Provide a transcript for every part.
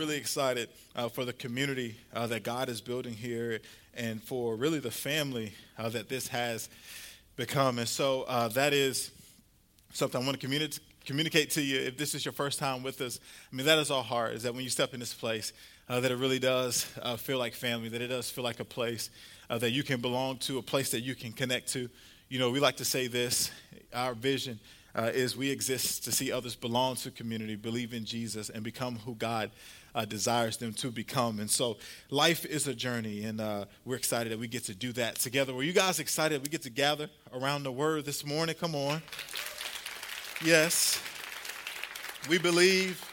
really excited uh, for the community uh, that God is building here and for really the family uh, that this has become. And so uh, that is something I want to communi- communicate to you. If this is your first time with us, I mean, that is our heart, is that when you step in this place, uh, that it really does uh, feel like family, that it does feel like a place that you can belong to, a place that you can connect to. You know, we like to say this our vision uh, is we exist to see others belong to community, believe in Jesus, and become who God uh, desires them to become. And so life is a journey, and uh, we're excited that we get to do that together. Were you guys excited we get to gather around the word this morning? Come on. Yes. We believe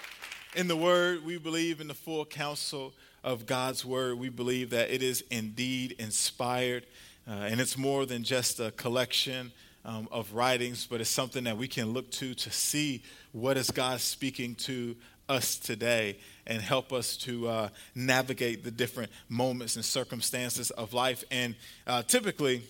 in the word, we believe in the full counsel of God's word. We believe that it is indeed inspired, uh, and it's more than just a collection um, of writings, but it's something that we can look to to see what is God speaking to us today and help us to uh, navigate the different moments and circumstances of life. And uh, typically,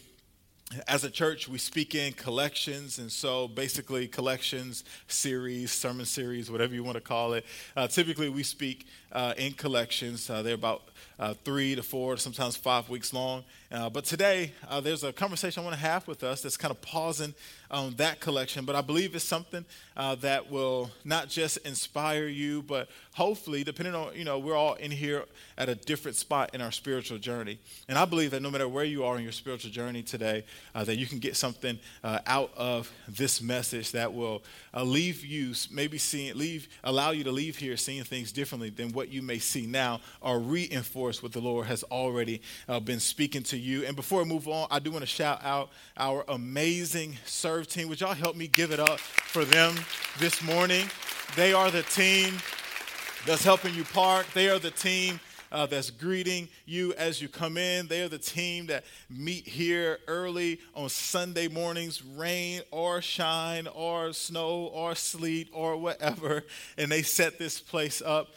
as a church, we speak in collections, and so basically, collections, series, sermon series, whatever you want to call it. Uh, typically, we speak uh, in collections. Uh, they're about uh, three to four, sometimes five weeks long. Uh, but today, uh, there's a conversation I want to have with us that's kind of pausing on that collection. But I believe it's something uh, that will not just inspire you, but hopefully, depending on, you know, we're all in here at a different spot in our spiritual journey. And I believe that no matter where you are in your spiritual journey today, that you can get something out of this message that will leave you, maybe seeing, leave, allow you to leave here seeing things differently than what you may see now or reinforce what the Lord has already been speaking to you. And before I move on, I do want to shout out our amazing serve team. Would y'all help me give it up for them this morning? They are the team that's helping you park. They are the team uh, that's greeting you as you come in. They are the team that meet here early on Sunday mornings, rain or shine or snow or sleet or whatever, and they set this place up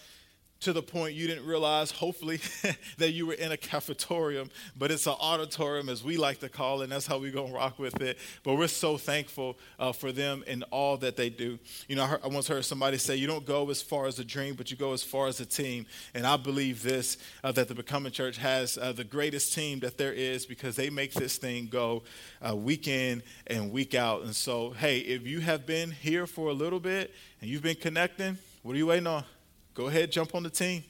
to the point you didn't realize, hopefully, that you were in a cafetorium, but it's an auditorium, as we like to call it, and that's how we're going to rock with it. But we're so thankful uh, for them and all that they do. You know, I, heard, I, once heard somebody say, You don't go as far as a dream, but you go as far as a team. And I believe this uh, that the Becoming Church has uh, the greatest team that there is because they make this thing go uh, week in and week out. And so, hey, if you have been here for a little bit and you've been connecting, what are you waiting on? Go ahead, jump on the team.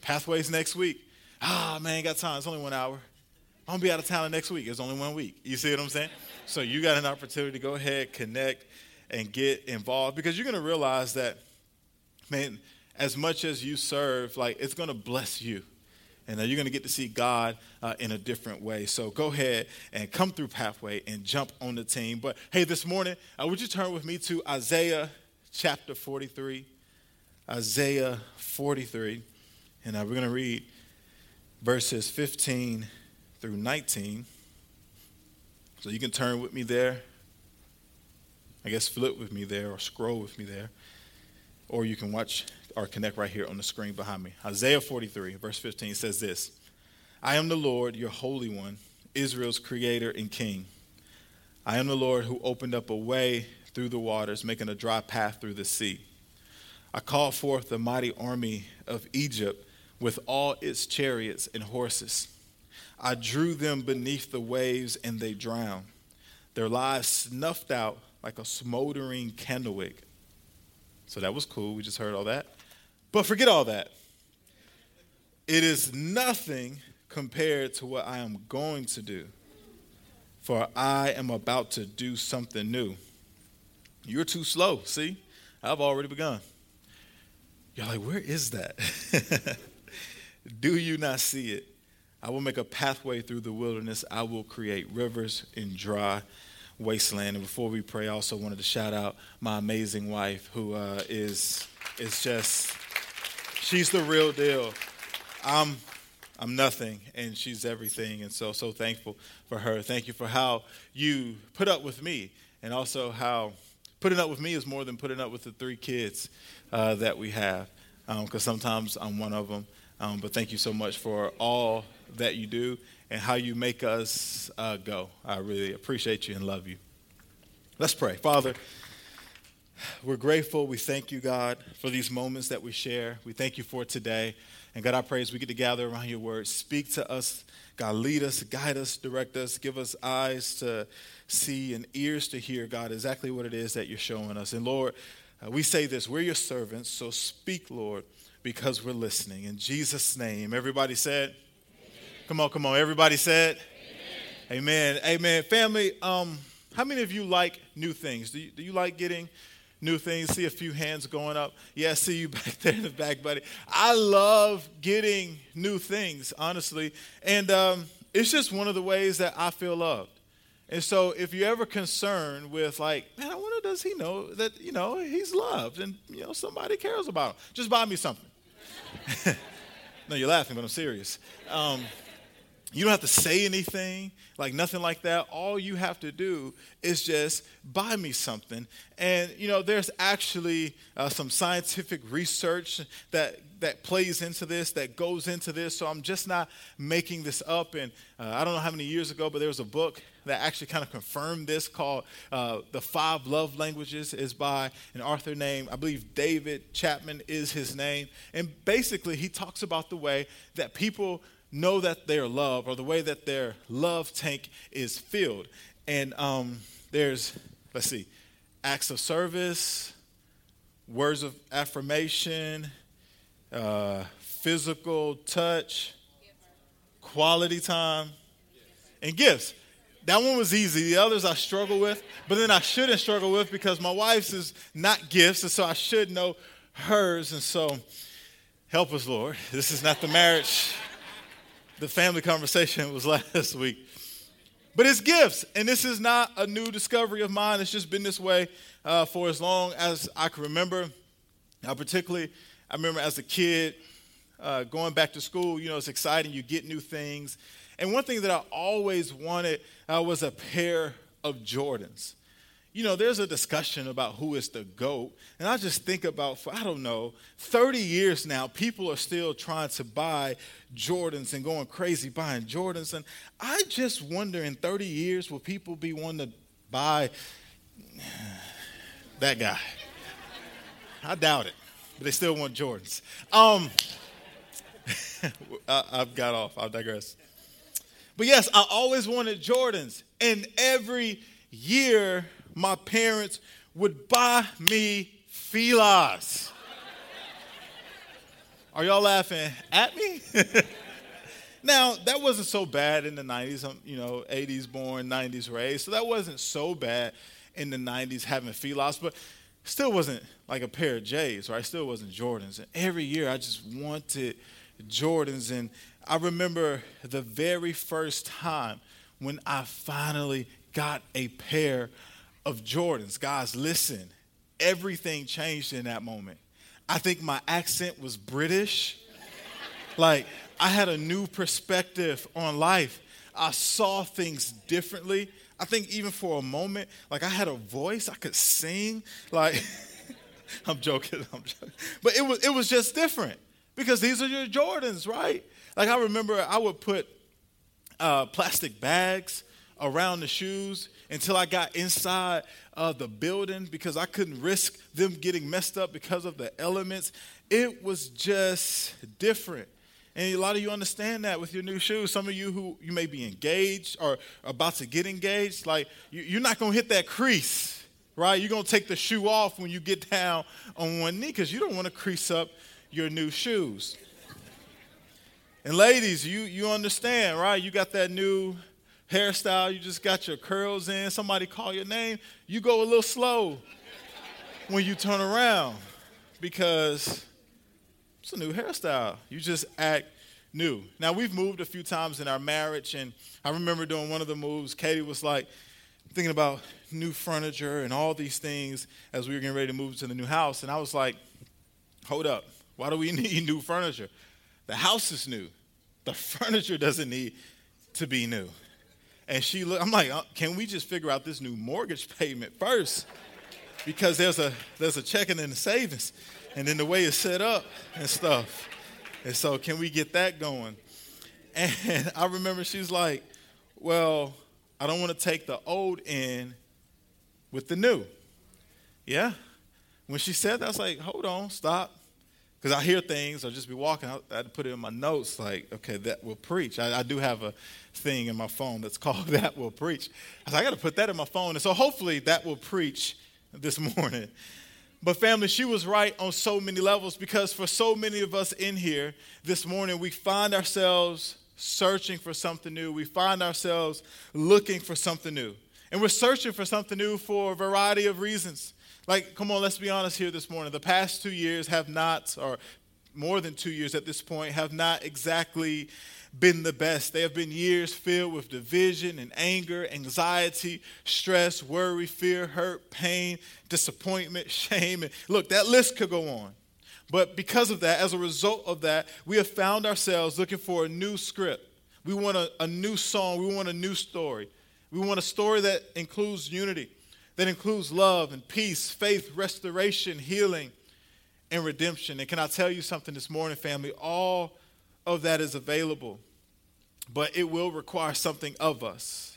Pathways next week. Ah, man, got time. It's only one hour. I'm gonna be out of town next week. It's only one week. You see what I'm saying? So you got an opportunity to go ahead, connect, and get involved because you're gonna realize that, man, as much as you serve, like it's gonna bless you. And you're going to get to see God uh, in a different way. So go ahead and come through Pathway and jump on the team. But hey, this morning, uh, would you turn with me to Isaiah chapter 43? Isaiah 43, and we're going to read verses 15 through 19. So you can turn with me there. I guess flip with me there or scroll with me there. Or you can watch or connect right here on the screen behind me. Isaiah 43, verse 15 says this I am the Lord, your Holy One, Israel's creator and king. I am the Lord who opened up a way through the waters, making a dry path through the sea. I called forth the mighty army of Egypt with all its chariots and horses. I drew them beneath the waves and they drowned. Their lives snuffed out like a smoldering candlewick. So that was cool. We just heard all that. But forget all that. It is nothing compared to what I am going to do. For I am about to do something new. You're too slow. See, I've already begun. You're like, where is that? Do you not see it? I will make a pathway through the wilderness. I will create rivers in dry wasteland. And before we pray, I also wanted to shout out my amazing wife, who uh, is is just she's the real deal. I'm I'm nothing, and she's everything. And so so thankful for her. Thank you for how you put up with me, and also how putting up with me is more than putting up with the three kids uh, that we have, because um, sometimes I'm one of them. Um, but thank you so much for all that you do and how you make us uh, go. I really appreciate you and love you. Let's pray. Father, We're grateful. We thank you, God, for these moments that we share. We thank you for today. And God, I pray as we get to gather around your word, speak to us. God, lead us, guide us, direct us, give us eyes to see and ears to hear, God, exactly what it is that you're showing us. And Lord, uh, we say this we're your servants, so speak, Lord, because we're listening. In Jesus' name, everybody said, Amen. Come on, come on. Everybody said, Amen. Amen. Amen. Family, um, how many of you like new things? Do you, do you like getting new things. See a few hands going up. Yeah, I see you back there in the back, buddy. I love getting new things, honestly. And um, it's just one of the ways that I feel loved. And so if you're ever concerned with like, man, I wonder does he know that, you know, he's loved and, you know, somebody cares about him. Just buy me something. no, you're laughing, but I'm serious. Um, you don't have to say anything, like nothing like that. All you have to do is just buy me something. And, you know, there's actually uh, some scientific research that, that plays into this, that goes into this. So I'm just not making this up. And uh, I don't know how many years ago, but there was a book that actually kind of confirmed this called uh, The Five Love Languages is by an author named, I believe David Chapman is his name. And basically, he talks about the way that people know that they're loved or the way that their love tank is filled. And um, there's, let's see, acts of service, words of affirmation, uh, physical touch, quality time, and gifts. That one was easy. The others I struggle with, but then I shouldn't struggle with because my wife's is not gifts, and so I should know hers. And so, help us, Lord. This is not the marriage the family conversation was last week. But it's gifts, and this is not a new discovery of mine. It's just been this way uh, for as long as I can remember. Now, particularly, I remember as a kid uh, going back to school. You know, it's exciting. You get new things, and one thing that I always wanted uh, was a pair of Jordans you know, there's a discussion about who is the GOAT. And I just think about, for, I don't know, 30 years now, people are still trying to buy Jordans and going crazy buying Jordans. And I just wonder in 30 years, will people be wanting to buy that guy? I doubt it, but they still want Jordans. Um, I, I've got off, I'll digress. But yes, I always wanted Jordans. And every year, my parents would buy me Filas. Are y'all laughing at me? now, that wasn't so bad in the 90s. I'm, you know, 80s born, 90s raised. So that wasn't so bad in the 90s having Filas, but still wasn't like a pair of J's, right? Still wasn't Jordans. And every year I just wanted Jordans. And I remember the very first time when I finally got a pair of Jordans. Guys, listen, everything changed in that moment. I think my accent was British. like, I had a new perspective on life. I saw things differently. I think even for a moment, like I had a voice, I could sing. Like, I'm joking, I'm joking. But it was, it was just different because these are your Jordans, right? Like, I remember I would put uh, plastic bags around the shoes until I got inside of the building because I couldn't risk them getting messed up because of the elements. It was just different. And a lot of you understand that with your new shoes. Some of you who you may be engaged or about to get engaged, like you're not going to hit that crease, right? You're going to take the shoe off when you get down on one knee because you don't want to crease up your new shoes. And ladies, you, you understand, right? You got that new hairstyle, you just got your curls in, somebody call your name, you go a little slow when you turn around because it's a new hairstyle. You just act new. Now, we've moved a few times in our marriage, and I remember doing one of the moves. Katie was like thinking about new furniture and all these things as we were getting ready to move to the new house. And I was like, hold up, why do we need new furniture? The house is new, the furniture doesn't need to be new. And she looked, I'm like, uh, can we just figure out this new mortgage payment first? Because there's a there's a checking and a savings, and then the way it's set up and stuff. And so can we get that going? And I remember she's like, Well, I don't want to take the old in with the new. Yeah? when she said that, I was like, hold on, stop. Because I hear things, I'll just be walking. I, I had to put it in my notes, like, okay, that will preach. I, I do have a thing in my phone that's called That Will Preach. I, like, I got to put that in my phone. And so hopefully that will preach this morning. But family, she was right on so many levels because for so many of us in here this morning, we find ourselves searching for something new. We find ourselves looking for something new. And we're searching for something new for a variety of reasons. Like, come on, let's be honest here this morning. The past two years have not, or more than two years at this point, have not exactly been the best. They have been years filled with division and anger, anxiety, stress, worry, fear, hurt, pain, disappointment, shame. And look, that list could go on. But because of that, as a result of that, we have found ourselves looking for a new script. We want a, a new song. We want a new story. We want a story that includes unity, that includes love and peace, faith, restoration, healing, and redemption. And can I tell you something this morning, family? All of that is available, but it will require something of us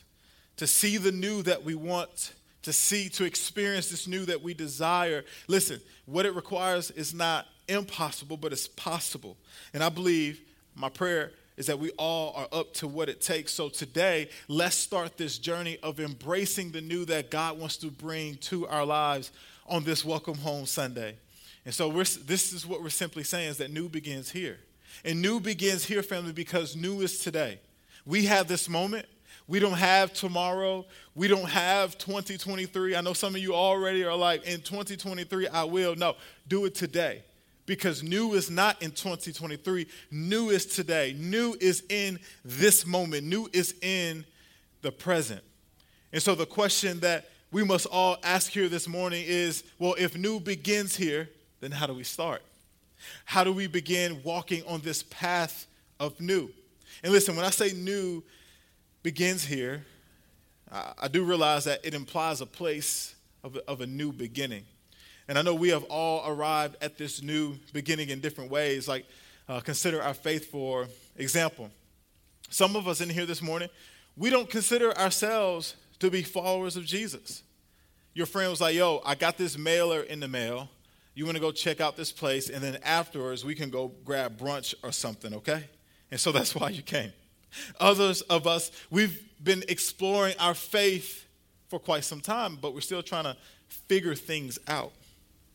to see the new that we want to see, to experience this new that we desire. Listen, what it requires is not impossible, but it's possible. And I believe my prayer is that we all are up to what it takes. So today, let's start this journey of embracing the new that God wants to bring to our lives on this Welcome Home Sunday. And so this is what we're simply saying is that new begins here. And new begins here, family, because new is today. We have this moment. We don't have tomorrow. We don't have 2023. I know some of you already are like, in 2023, I will. No, do it today because new is not in 2023. New is today. New is in this moment. New is in the present. And so the question that we must all ask here this morning is well, if new begins here, then how do we start? How do we begin walking on this path of new? And listen, when I say new begins here, I, do realize that it implies a place of a new beginning. And I know we have all arrived at this new beginning in different ways. Like, uh, consider our faith for example. Some of us in here this morning, we don't consider ourselves to be followers of Jesus. Your friend was like, Yo, I got this mailer in the mail. You want to go check out this place, and then afterwards we can go grab brunch or something, okay? And so that's why you came. Others of us, we've been exploring our faith for quite some time, but we're still trying to figure things out.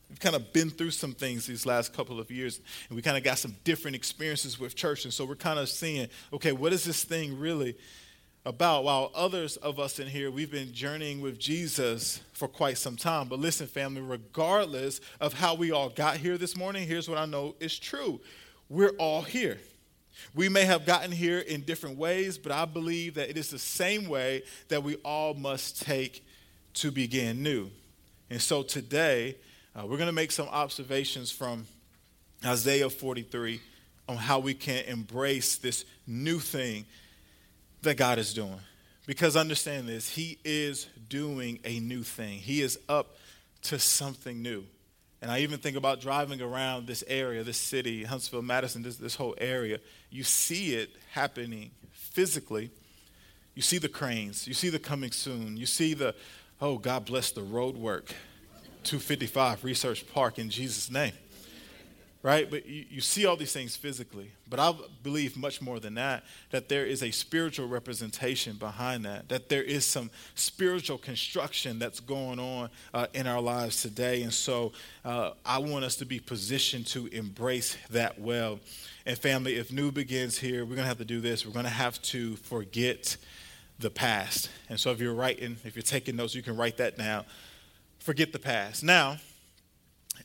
We've kind of been through some things these last couple of years, and we kind of got some different experiences with church. And so we're kind of seeing, okay, what is this thing really about? While others of us in here, we've been journeying with Jesus for quite some time. But listen, family, regardless of how we all got here this morning, here's what I know is true we're all here. We may have gotten here in different ways, but I believe that it is the same way that we all must take to begin new. And so today, uh, we're going to make some observations from Isaiah 43 on how we can embrace this new thing that God is doing. Because understand this, He is doing a new thing, He is up to something new. And I even think about driving around this area, this city, Huntsville, Madison, this, this whole area. You see it happening physically. You see the cranes. You see the coming soon. You see the, oh, God bless the road work 255 Research Park in Jesus' name. Right? But you, you, see all these things physically. But I believe much more than that, that there is a spiritual representation behind that, that there is some spiritual construction that's going on uh, in our lives today. And so uh, I want us to be positioned to embrace that well. And family, if new begins here, we're going to have to do this. We're going to have to forget the past. And so if you're writing, if you're taking notes, you can write that down forget the past. Now,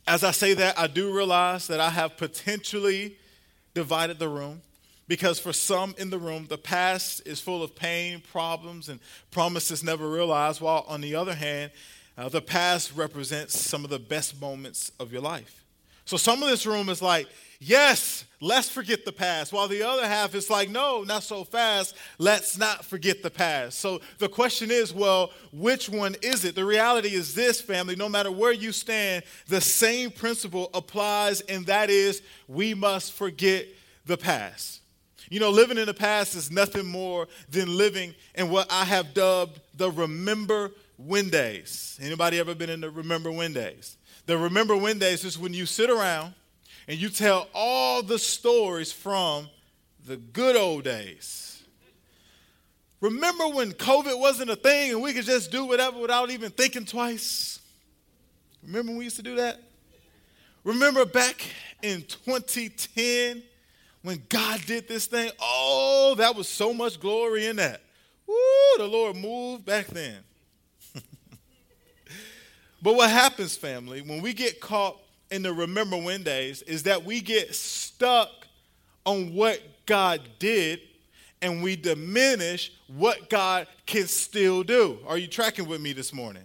as I say that, I do realize that I have potentially divided the room because for some in the room, the past is full of pain, problems, and promises never realized, while on the other hand, uh, the past represents some of the best moments of your life. So some of this room is like, yes, let's forget the past. While the other half is like, no, not so fast. Let's not forget the past. So the question is, well, which one is it? The reality is this, family, no matter where you stand, the same principle applies, and that is we must forget the past. You know, living in the past is nothing more than living in what I have dubbed the remember when days. Anybody ever been in the remember when days? The Remember When days is when you sit around and you tell all the stories from the good old days. Remember when COVID wasn't a thing and we could just do whatever without even thinking twice? Remember when we used to do that? Remember back in 2010 when God did this thing? Oh, that was so much glory in that. Woo, the Lord moved back then. But what happens, family, when we get caught in the remember when days is that we get stuck on what God did and we diminish what God can still do. Are you tracking with me this morning?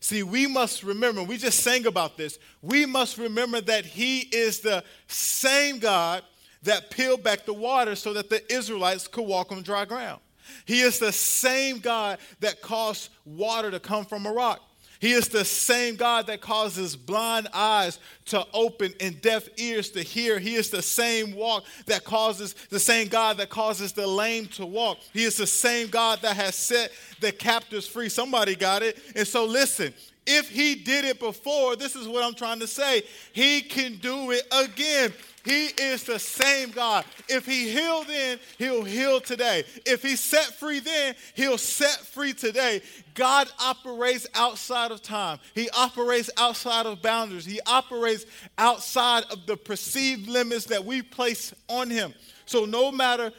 See, we must remember, we just sang about this. We must remember that He is the same God that peeled back the water so that the Israelites could walk on dry ground. He is the same God that caused water to come from a rock. He is the same God that causes blind eyes to open and deaf ears to hear. He is the same walk that causes the same God that causes the lame to walk. He is the same God that has set the captives free. Somebody got it. And so listen, if he did it before, this is what I'm trying to say. He can do it again. He is the same God. If he healed then, he'll heal today. If he set free then, he'll set free today. God operates outside of time. He operates outside of boundaries. He operates outside of the perceived limits that we place on him. So no matter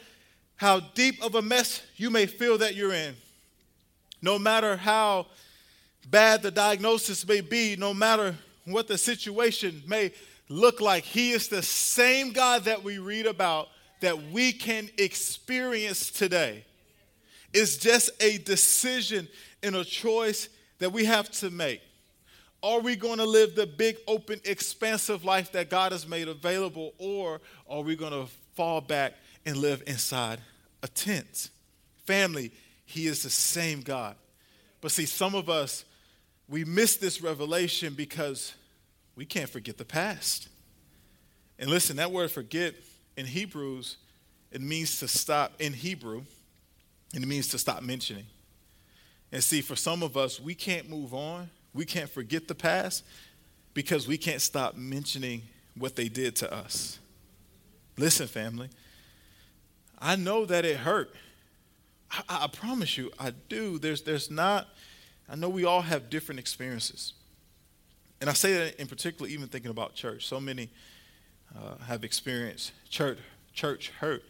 how deep of a mess you may feel that you're in, no matter how bad the diagnosis may be, no matter what the situation may look like. He is the same God that we read about that we can experience today. It's just a decision and a choice that we have to make. Are we going to live the big, open, expansive life that God has made available, or are we going to fall back and live inside a tent? Family, He is the same God. But see, some of us, we miss this revelation because we can't forget the past. And listen, that word forget in Hebrews, it means to stop in Hebrew, it means to stop mentioning. And see, for some of us, we can't move on. We can't forget the past because we can't stop mentioning what they did to us. Listen, family, I know that it hurt. I, I promise you, I do. There's, there's not, I know we all have different experiences. And I say that in particular, even thinking about church. So many uh, have experienced church, church hurt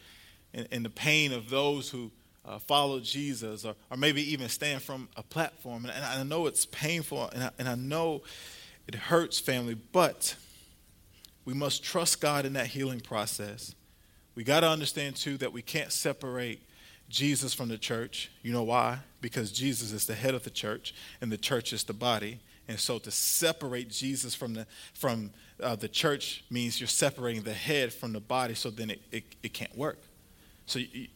and, and the pain of those who uh, follow Jesus or, or maybe even stand from a platform. And, and I know it's painful and I, and I know it hurts family, but we must trust God in that healing process. We got to understand too that we can't separate Jesus from the church. You know why? Because Jesus is the head of the church and the church is the body. And so to separate Jesus from the, from, uh, the church means you're separating the head from the body, so then it, it, it can't work. So you,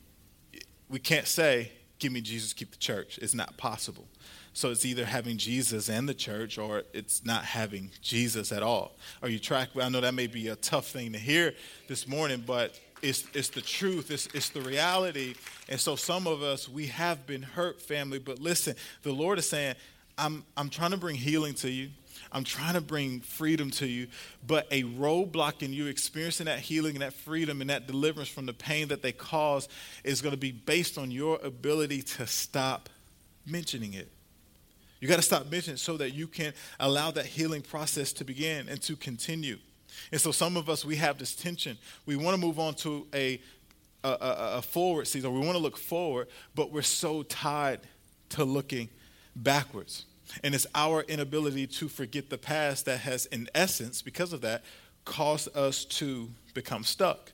we can't say, Give me Jesus, keep the church. It's not possible. So it's either having Jesus and the church or it's not having Jesus at all. Are you track? I know that may be a tough thing to hear this morning, but it's, it's the truth, it's, it's the reality. And so some of us, we have been hurt, family, but listen, the Lord is saying, I'm, I'm trying to bring healing to you. I'm trying to bring freedom to you, but a roadblock in you experiencing that healing and that freedom and that deliverance from the pain that they cause is going to be based on your ability to stop mentioning it. You got to stop mentioning it so that you can allow that healing process to begin and to continue. And so some of us, we have this tension. We want to move on to a, a, a, a forward season. We want to look forward, but we're so tied to looking backwards. And it's our inability to forget the past that has, in essence, because of that, caused us to become stuck.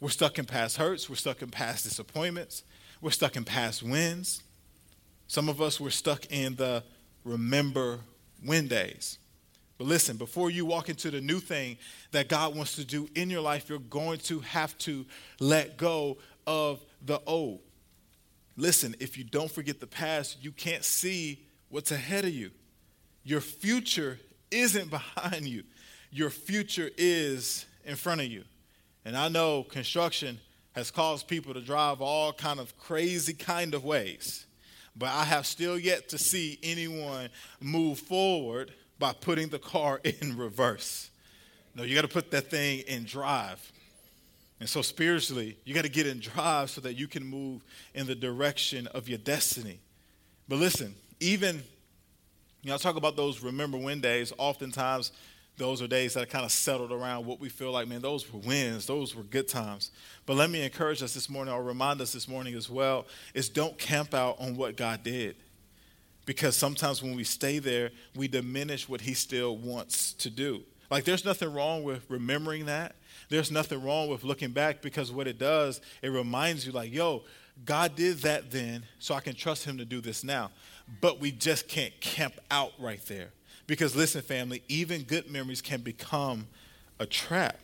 We're stuck in past hurts, we're stuck in past disappointments, we're stuck in past wins. Some of us were stuck in the remember when days. But listen, before you walk into the new thing that God wants to do in your life, you're going to have to let go of the old. Listen, if you don't forget the past, you can't see what's ahead of you. Your future isn't behind you, your future is in front of you. And I know construction has caused people to drive all kind of crazy kind of ways. But I have still yet to see anyone move forward by putting the car in reverse. No, you got to put that thing in drive. And so, spiritually, you got to get in drive so that you can move in the direction of your destiny. But listen, even, you know, I talk about those remember when days. Oftentimes, those are days that kind of settled around what we feel like, man, those were wins, those were good times. But let me encourage us this morning, or remind us this morning as well, is don't camp out on what God did. Because sometimes when we stay there, we diminish what He still wants to do. Like, there's nothing wrong with remembering that. There's nothing wrong with looking back because what it does, it reminds you, like, yo, God did that then, so I can trust Him to do this now. But we just can't camp out right there. Because listen, family, even good memories can become a trap.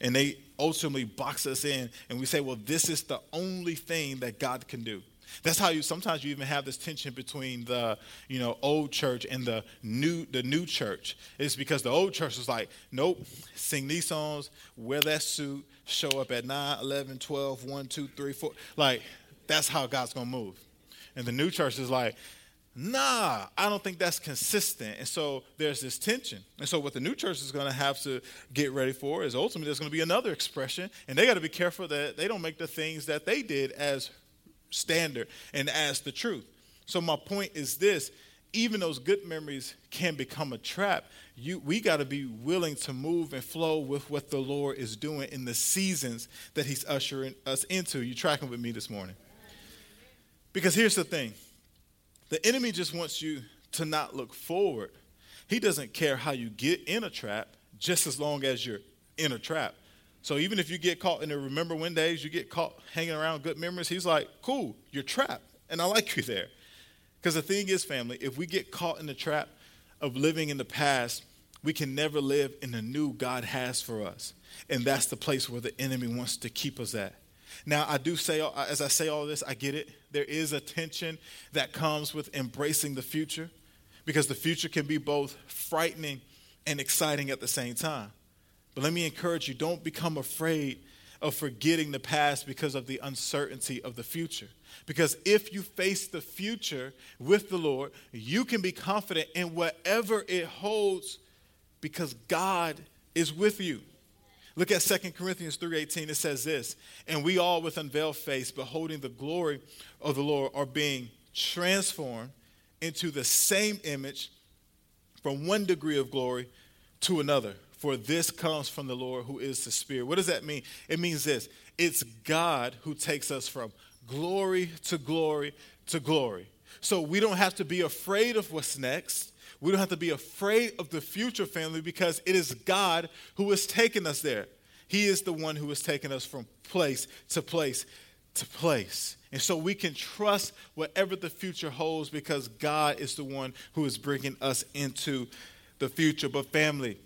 And they ultimately box us in, and we say, well, this is the only thing that God can do. That's how you sometimes you even have this tension between the you know old church and the new the new church. It's because the old church was like, nope, sing these songs, wear that suit, show up at 9, 11, 12, 1, 2, 3, 4. Like, that's how God's gonna move. And the new church is like, nah, I don't think that's consistent. And so there's this tension. And so what the new church is going to have to get ready for is ultimately there's going to be another expression, and they got to be careful that they don't make the things that they did as standard and as the truth. So my point is this even those good memories can become a trap. You, we got to be willing to move and flow with what the Lord is doing in the seasons that He's ushering us into. You tracking with me this morning? Because here's the thing the enemy just wants you to not look forward. He doesn't care how you get in a trap, just as long as you're in a trap. So even if you get caught in the remember when days, you get caught hanging around good memories, he's like, cool, you're trapped. And I like you there. Because the thing is, family, if we get caught in the trap of living in the past, we can never live in the new God has for us. And that's the place where the enemy wants to keep us at. Now, I do say, uh, as I say all this, I get it. There is a tension that comes with embracing the future because the future can be both frightening and exciting at the same time. But let me encourage you don't become afraid of forgetting the past because of the uncertainty of the future. Because if you face the future with the Lord, you can be confident in whatever it holds because God is with you. Look at 2 Corinthians 3:18 it says this, and we all with unveiled face beholding the glory of the Lord are being transformed into the same image from one degree of glory to another for this comes from the Lord who is the Spirit. What does that mean? It means this it's God who takes us from glory to glory to glory. So we don't have to be afraid of what's next. We don't have to be afraid of the future family because it is God who has taken us there. He is the one who has taken us from place to place to place. And so we can trust whatever the future holds because God is the one who is bringing us into the future. But, family,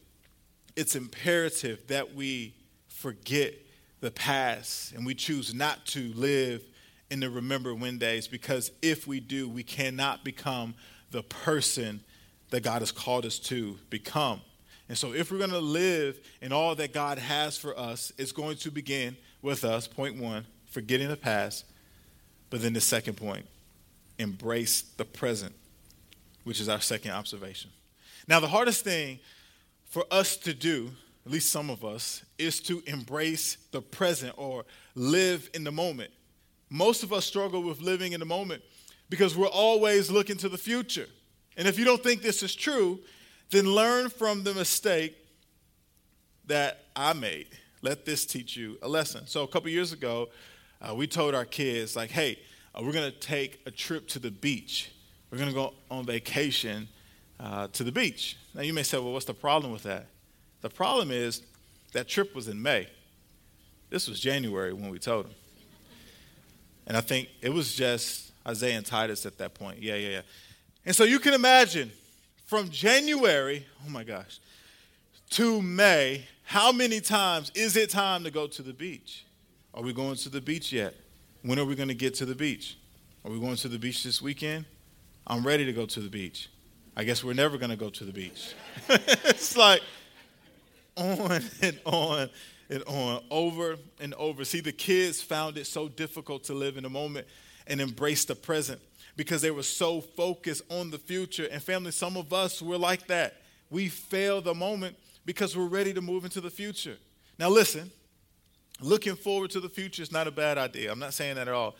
it's imperative that we forget the past and we choose not to live in the remember when days because if we do, we cannot become the person that God has called us to become. And so, if we're going to live in all that God has for us, it's going to begin with us. Point one, forgetting the past. But then the second point, embrace the present, which is our second observation. Now, the hardest thing for us to do, at least some of us, is to embrace the present or live in the moment. Most of us struggle with living in the moment because we're always looking to the future. And if you don't think this is true, then learn from the mistake that I made. Let this teach you a lesson. So, a couple years ago, uh, we told our kids, like, hey, uh, we're going to take a trip to the beach. We're going to go on vacation uh, to the beach. Now, you may say, well, what's the problem with that? The problem is that trip was in May. This was January when we told them. And I think it was just Isaiah and Titus at that point. Yeah, yeah, yeah. And so you can imagine from January, oh my gosh, to May, how many times is it time to go to the beach? Are we going to the beach yet? When are we going to get to the beach? Are we going to the beach this weekend? I'm ready to go to the beach. I guess we're never going to go to the beach. it's like on and on and on, over and over. See, the kids found it so difficult to live in the moment and embrace the present because they were so focused on the future. And family, some of us, we're like that. we fail the moment because we're ready to move into the future. Now, listen, looking forward to the future is not a bad idea. I'm not saying that at all.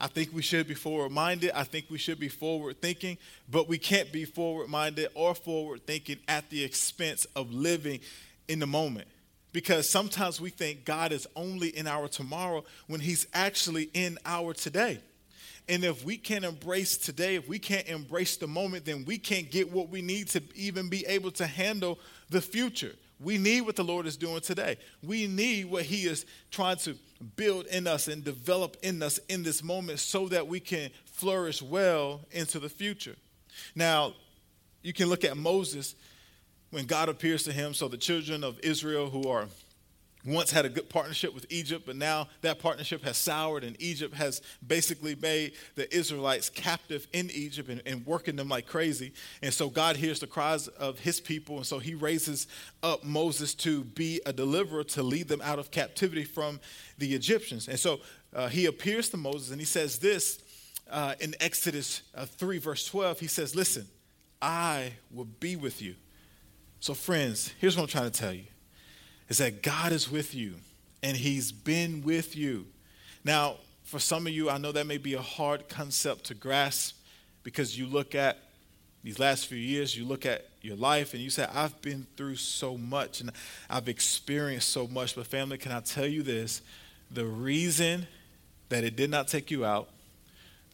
I think we should be forward minded. I think we should be forward thinking, but we can't be forward minded or forward thinking at the expense of living in the moment. Because sometimes we think God is only in our tomorrow when He's actually in our today. And if we can't embrace today, if we can't embrace the moment, then we can't get what we need to even be able to handle the future. We need what the Lord is doing today. We need what He is trying to build in us and develop in us in this moment so that we can flourish well into the future. Now, you can look at Moses when God appears to him. So the children of Israel who are once had a good partnership with Egypt, but now that partnership has soured, and Egypt has basically made the Israelites captive in Egypt and, and, working them like crazy. And so God hears the cries of his people, and so he raises up Moses to be a deliverer to lead them out of captivity from the Egyptians. And so uh, he appears to Moses and he says this uh, in Exodus uh, 3, verse 12. He says, Listen, I will be with you. So, friends, here's what I'm trying to tell you is that God is with you and He's been with you. Now, for some of you, I know that may be a hard concept to grasp because you look at these last few years, you look at your life and you say, I've been through so much and I've experienced so much. But, family, can I tell you this? The reason that it did not take you out,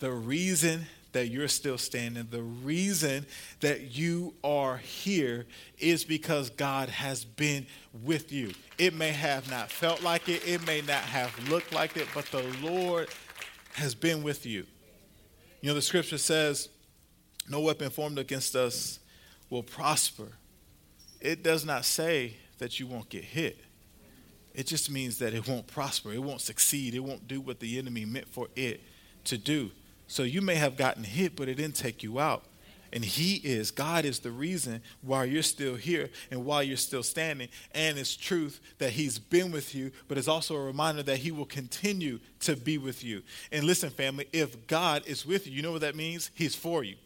the reason that you're still standing, the reason that you are here is because God has been with you. It may have not felt like it, it may not have looked like it, but the Lord has been with you. You know, the scripture says, No weapon formed against us will prosper. It does not say that you won't get hit. It just means that it won't prosper. It won't succeed. It won't do what the enemy meant for it to do. So you may have gotten hit, but it didn't take you out. And He is, God is the reason why you're still here and why you're still standing. And it's truth that He's been with you, but it's also a reminder that He will continue to be with you. And listen, family, if God is with you, you know what that means? He's for you.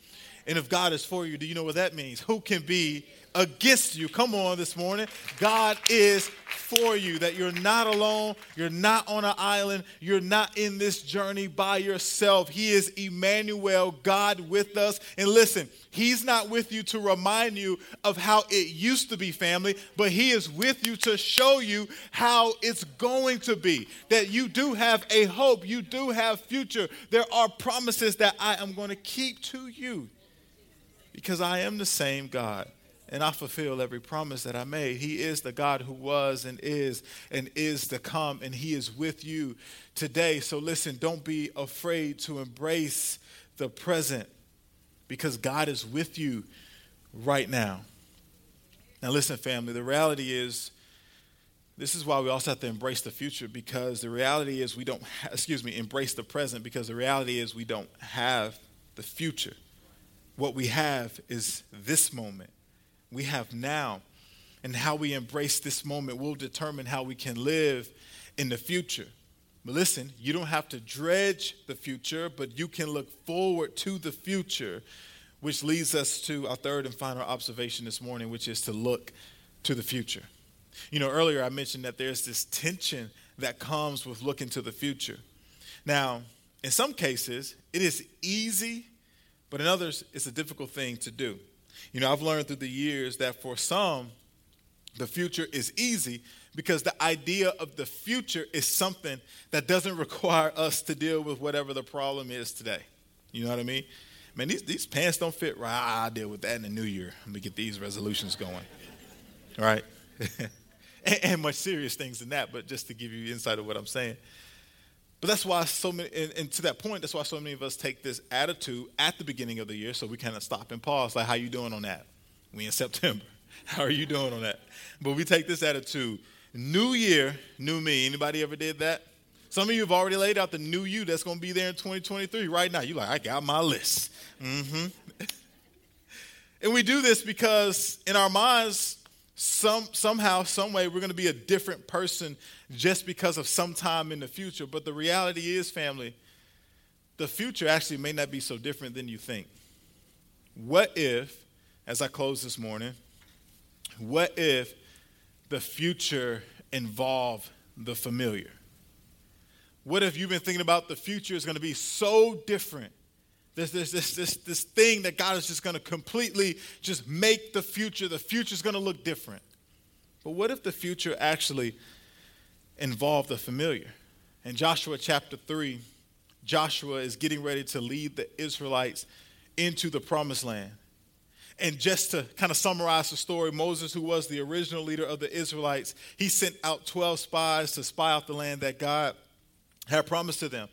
And if God is for you, do you know what that means? Who can be against you. Come on this morning. God is for you, that you're not alone, you're not on an island, you're not in this journey by yourself. He is Emmanuel, God with us. And listen, He's not with you to remind you of how it used to be, family, but He is with you to show you how it's going to be. That you do have a hope, you do have future. There are promises that I am going to keep to you because I am the same God and I fulfill every promise that I made. He is the God who was and is and is to come, and He is with you today. So listen, don't be afraid to embrace the present because God is with you right now. Now, listen, family, the reality is this is why we also have to embrace the future because the reality is we don't, excuse me, embrace the present because the reality is we don't have the future. What we have is this moment we have now. And how we embrace this moment will determine how we can live in the future. But listen, you don't have to dredge the future, but you can look forward to the future, which leads us to our third and final observation this morning, which is to look to the future. You know, earlier I mentioned that there's this tension that comes with looking to the future. Now, in some cases, it is easy, but in others, it's a difficult thing to do. You know, I've learned through the years that for some, the future is easy because the idea of the future is something that doesn't require us to deal with whatever the problem is today. You know what I mean? Man, these, these pants don't fit right. I'll deal with that in the new year. Let me get these resolutions going. Right? and, and much serious things than that, but just to give you insight of what I'm saying. But that's why so many, and, and, to that point, that's why so many of us take this attitude at the beginning of the year, so we kind of stop and pause, like, how you doing on that? We in September. How are you doing on that? But we take this attitude, new year, new me. Anybody ever did that? Some of you have already laid out the new you that's going to be there in 2023 right now. You're like, I got my list. Mm-hmm. and we do this because in our minds, some, somehow, some way, we're going to be a different person just because of some time in the future. But the reality is, family, the future actually may not be so different than you think. What if, as I close this morning, what if the future involved the familiar? What if you've been thinking about the future is going to be so different? This, this, this, this, this thing that God is just going to completely just make the future, the future is going to look different. But what if the future actually involved the familiar? In Joshua chapter 3, Joshua is getting ready to lead the Israelites into the promised land. And just to kind of summarize the story, Moses, who was the original leader of the Israelites, he sent out 12 spies to spy out the land that God had promised to them.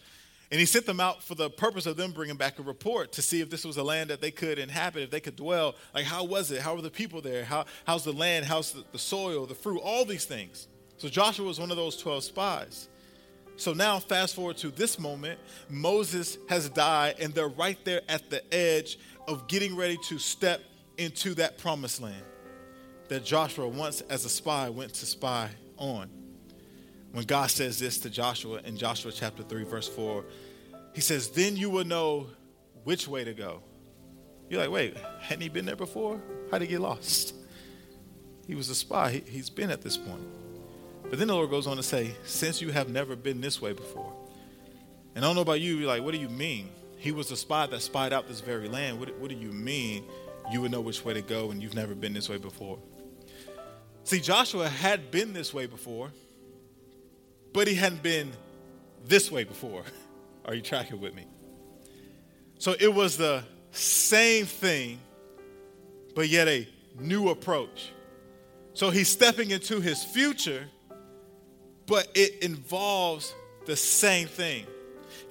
And he sent them out for the purpose of them bringing back a report to see if this was a land that they could inhabit, if they could dwell. Like, how was it? How were the people there? How, how's the land? How's the, the soil, the fruit, all these things. So Joshua was one of those 12 spies. So now, fast forward to this moment, Moses has died, and they're right there at the edge of getting ready to step into that promised land that Joshua, once as a spy, went to spy on when God says this to Joshua in Joshua chapter 3, verse 4, he says, Then you will know which way to go. You're like, wait, hadn't he been there before? How'd he get lost? He was a spy. He, has been at this point. But then the Lord goes on to say, Since you have never been this way before. And I don't know about you, you're like, what do you mean? He was a spy that spied out this very land. What, what do you mean you would know which way to go and you've never been this way before? See, Joshua had been this way before but he hadn't been this way before. Are you tracking with me? So it was the same thing, but yet a new approach. So he's stepping into his future, but it involves the same thing.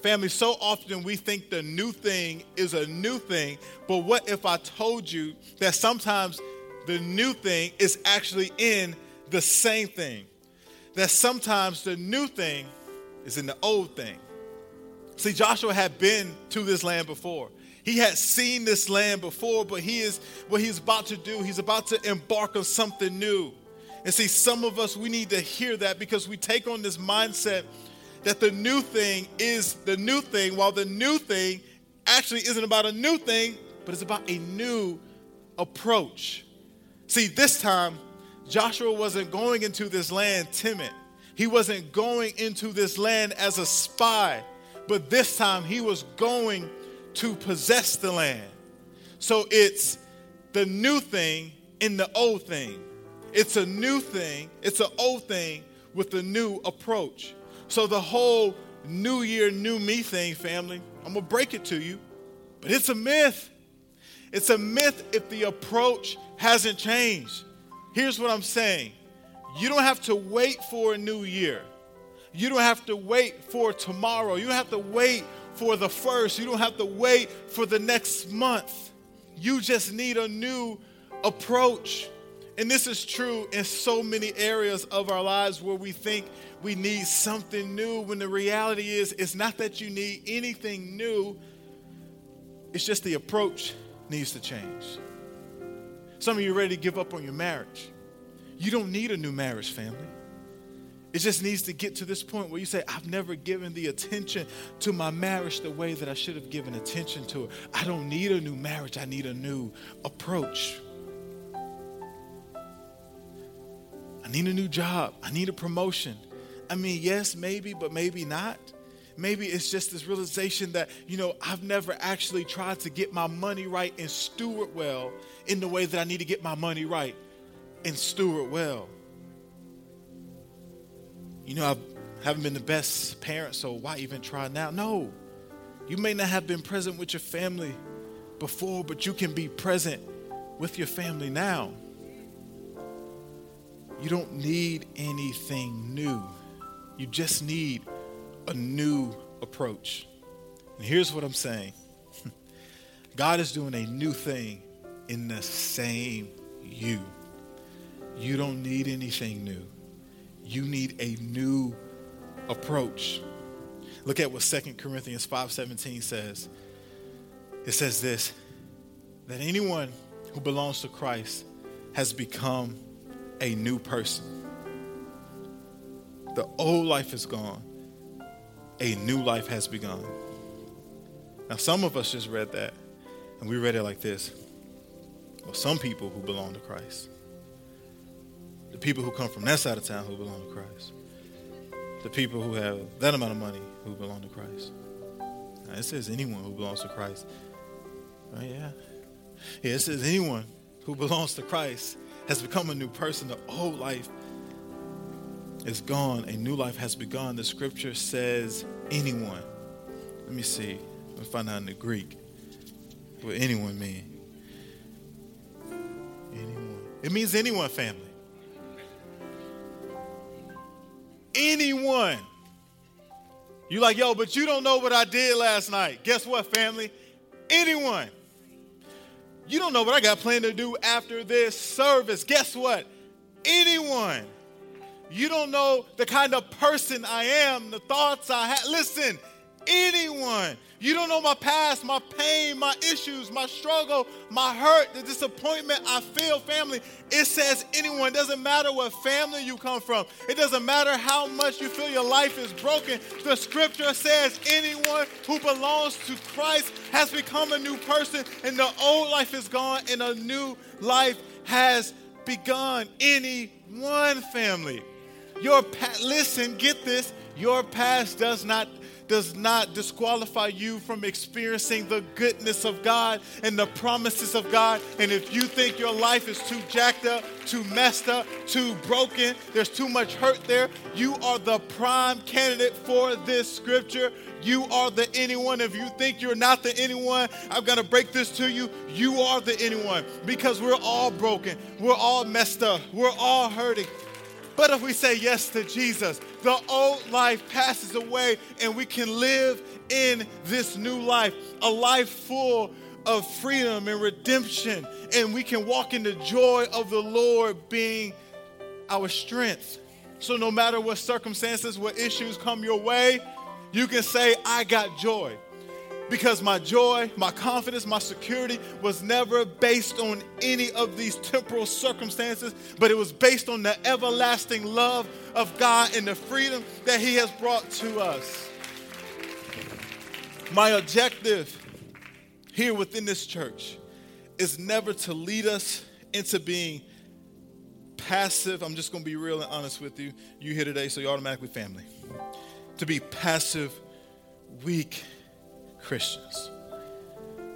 Family, so often we think the new thing is a new thing, but what if I told you that sometimes the new thing is actually in the same thing? That sometimes the new thing is in the old thing. See, Joshua had been to this land before. He had seen this land before, but he is what he's about to do. He's about to embark on something new. And see, some of us, we need to hear that because we take on this mindset that the new thing is the new thing, while the new thing actually isn't about a new thing, but it's about a new approach. See, this time, Joshua wasn't going into this land timid. He wasn't going into this land as a spy, but this time he was going to possess the land. So it's the new thing in the old thing. It's a new thing, it's an old thing with a new approach. So the whole new year, new me thing, family, I'm gonna break it to you, but it's a myth. It's a myth if the approach hasn't changed. Here's what I'm saying you don't have to wait for a new year. You don't have to wait for tomorrow. You don't have to wait for the first. You don't have to wait for the next month. You just need a new approach. And this is true in so many areas of our lives where we think we need something new when the reality is it's not that you need anything new, it's just the approach needs to change. Some of you ready to give up on your marriage. You don't need a new marriage, family. It just needs to get to this point where you say, I've never given the attention to my marriage the way that I should have given attention to it. I don't need a new marriage, I need a new approach. I need a new job, I need a promotion. I mean, yes, maybe, but maybe not. Maybe it's just this realization that, you know, I've never actually tried to get my money right and steward well in the way that I need to get my money right and steward well. You know, I haven't been the best parent, so why even try now? No. You may not have been present with your family before, but you can be present with your family now. You don't need anything new. You just need a new approach. And here's what I'm saying God is doing a new thing in the same you. You don't need anything new. You need a new approach. Look at what 2 Corinthians 5:17 says. It says this that anyone who belongs to Christ has become a new person. The old life is gone. A new life has begun. Now, some of us just read that, and we read it like this. Well, some people who belong to Christ the people who come from that side of town who belong to Christ, the people who have that amount of money who belong to Christ. Now, it says anyone who belongs to Christ. Right? Yeah. Yeah, it says anyone who belongs to Christ has become a new person. The old life is gone. A new life has begun. The scripture says anyone. Let me see. Let me find out in the Greek what anyone mean. Anyone. It means anyone, family. Anyone. You like, yo, but you don't know what I did last night. Guess what, family? Anyone. You don't know what I got planned to do after this service. Guess what? Anyone. You don't know the kind of person I am, the thoughts I have. Listen, anyone. You don't know my past, my pain, my issues, my struggle, my hurt, the disappointment I feel, family. It says anyone. It doesn't matter what family you come from. It doesn't matter how much you feel your life is broken. The scripture says anyone who belongs to Christ has become a new person, and the old life is gone, and a new life has begun. Anyone, family. Your past, listen, get this. Your past does not does not disqualify you from experiencing the goodness of God and the promises of God. And if you think your life is too jacked up, too messed up, too broken, there's too much hurt there, you are the prime candidate for this scripture. You are the anyone. If you think you're not the anyone, I'm going to break this to you. You are the anyone because we're all broken. We're all messed up. We're all hurting. But if we say yes to Jesus, the old life passes away and we can live in this new life, a life full of freedom and redemption. And we can walk in the joy of the Lord being our strength. So, no matter what circumstances, what issues come your way, you can say, I got joy because my joy, my confidence, my security was never based on any of these temporal circumstances, but it was based on the everlasting love of God and the freedom that He has brought to us. My objective here within this church is never to lead us into being passive. I'm just going to be real and honest with you. You here today, so you're automatically family. To be passive, weak, Christians.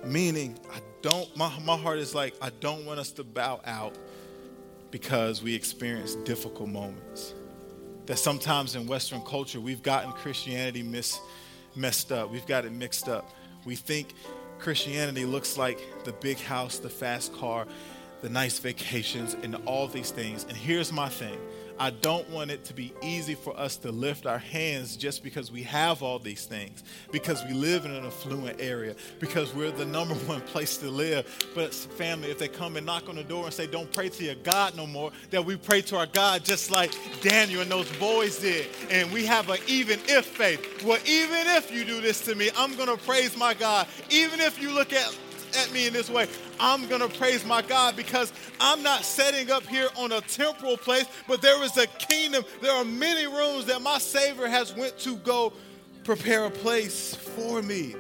Meaning, I don't, my, my heart is like, I don't want us to bow out because we experience difficult moments. That sometimes in Western culture, we've gotten Christianity mis, messed up, we've got it mixed up. We think Christianity looks like the big house, the fast car, the nice vacations, and all these things. And here's my thing I don't want it to be easy for us to lift our hands just because we have all these things, because we live in an affluent area, because we're the number one place to live. But family, if they come and knock on the door and say, Don't pray to your God no more, that we pray to our God just like Daniel and those boys did. And we have an even if faith. Well, even if you do this to me, I'm going to praise my God. Even if you look at at me in this way, I'm going to praise my God because I'm not setting up here on a temporal place, but there is a kingdom. There are many rooms that my Savior has went to go prepare a place for me.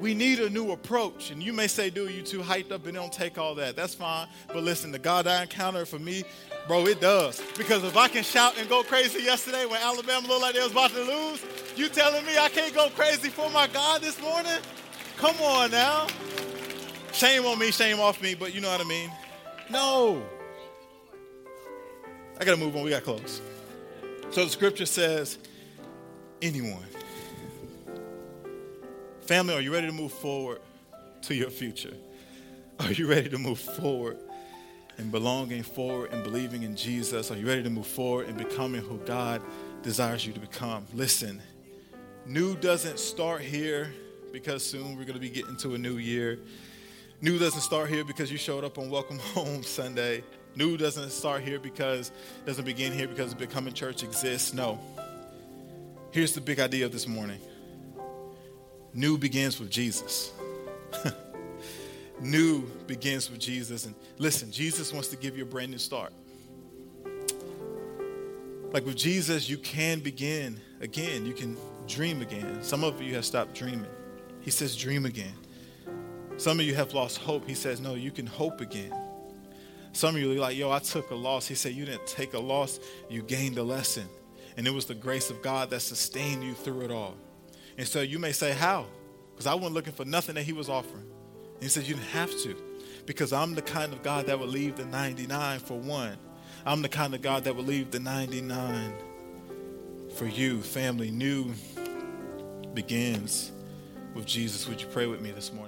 We need a new approach. And you may say, dude, you too hyped up and don't take all that. That's fine. But listen, the God I encounter for me, bro, it does. Because if I can shout and go crazy yesterday when Alabama looked like they was about to lose, you telling me I can't go crazy for my God this morning? Come on now. Shame on me, shame off me, but you know what I mean. No. I got to move on. We got close. So the scripture says, anyone. Family, are you ready to move forward to your future? Are you ready to move forward and belonging forward and believing in Jesus? Are you ready to move forward and becoming who God desires you to become? Listen, new doesn't start here because soon we're going to be getting to a new year. New doesn't start here because you showed up on Welcome Home Sunday. New doesn't start here because doesn't begin here because becoming church exists. No. Here's the big idea of this morning. New begins with Jesus. new begins with Jesus. And listen, Jesus wants to give you a brand new start. Like with Jesus, you can begin again. You can dream again. Some of you have stopped dreaming. He says, dream again. Some of you have lost hope. He says, no, you can hope again. Some of you are like, yo, I took a loss. He said, you didn't take a loss, you gained a lesson. And it was the grace of God that sustained you through it all. And so you may say, how? Because I wasn't looking for nothing that he was offering. And he said, you didn't have to. Because I'm the kind of God that would leave the 99 for one. I'm the kind of God that would leave the 99 for you, family. New begins with Jesus. Would you pray with me this morning?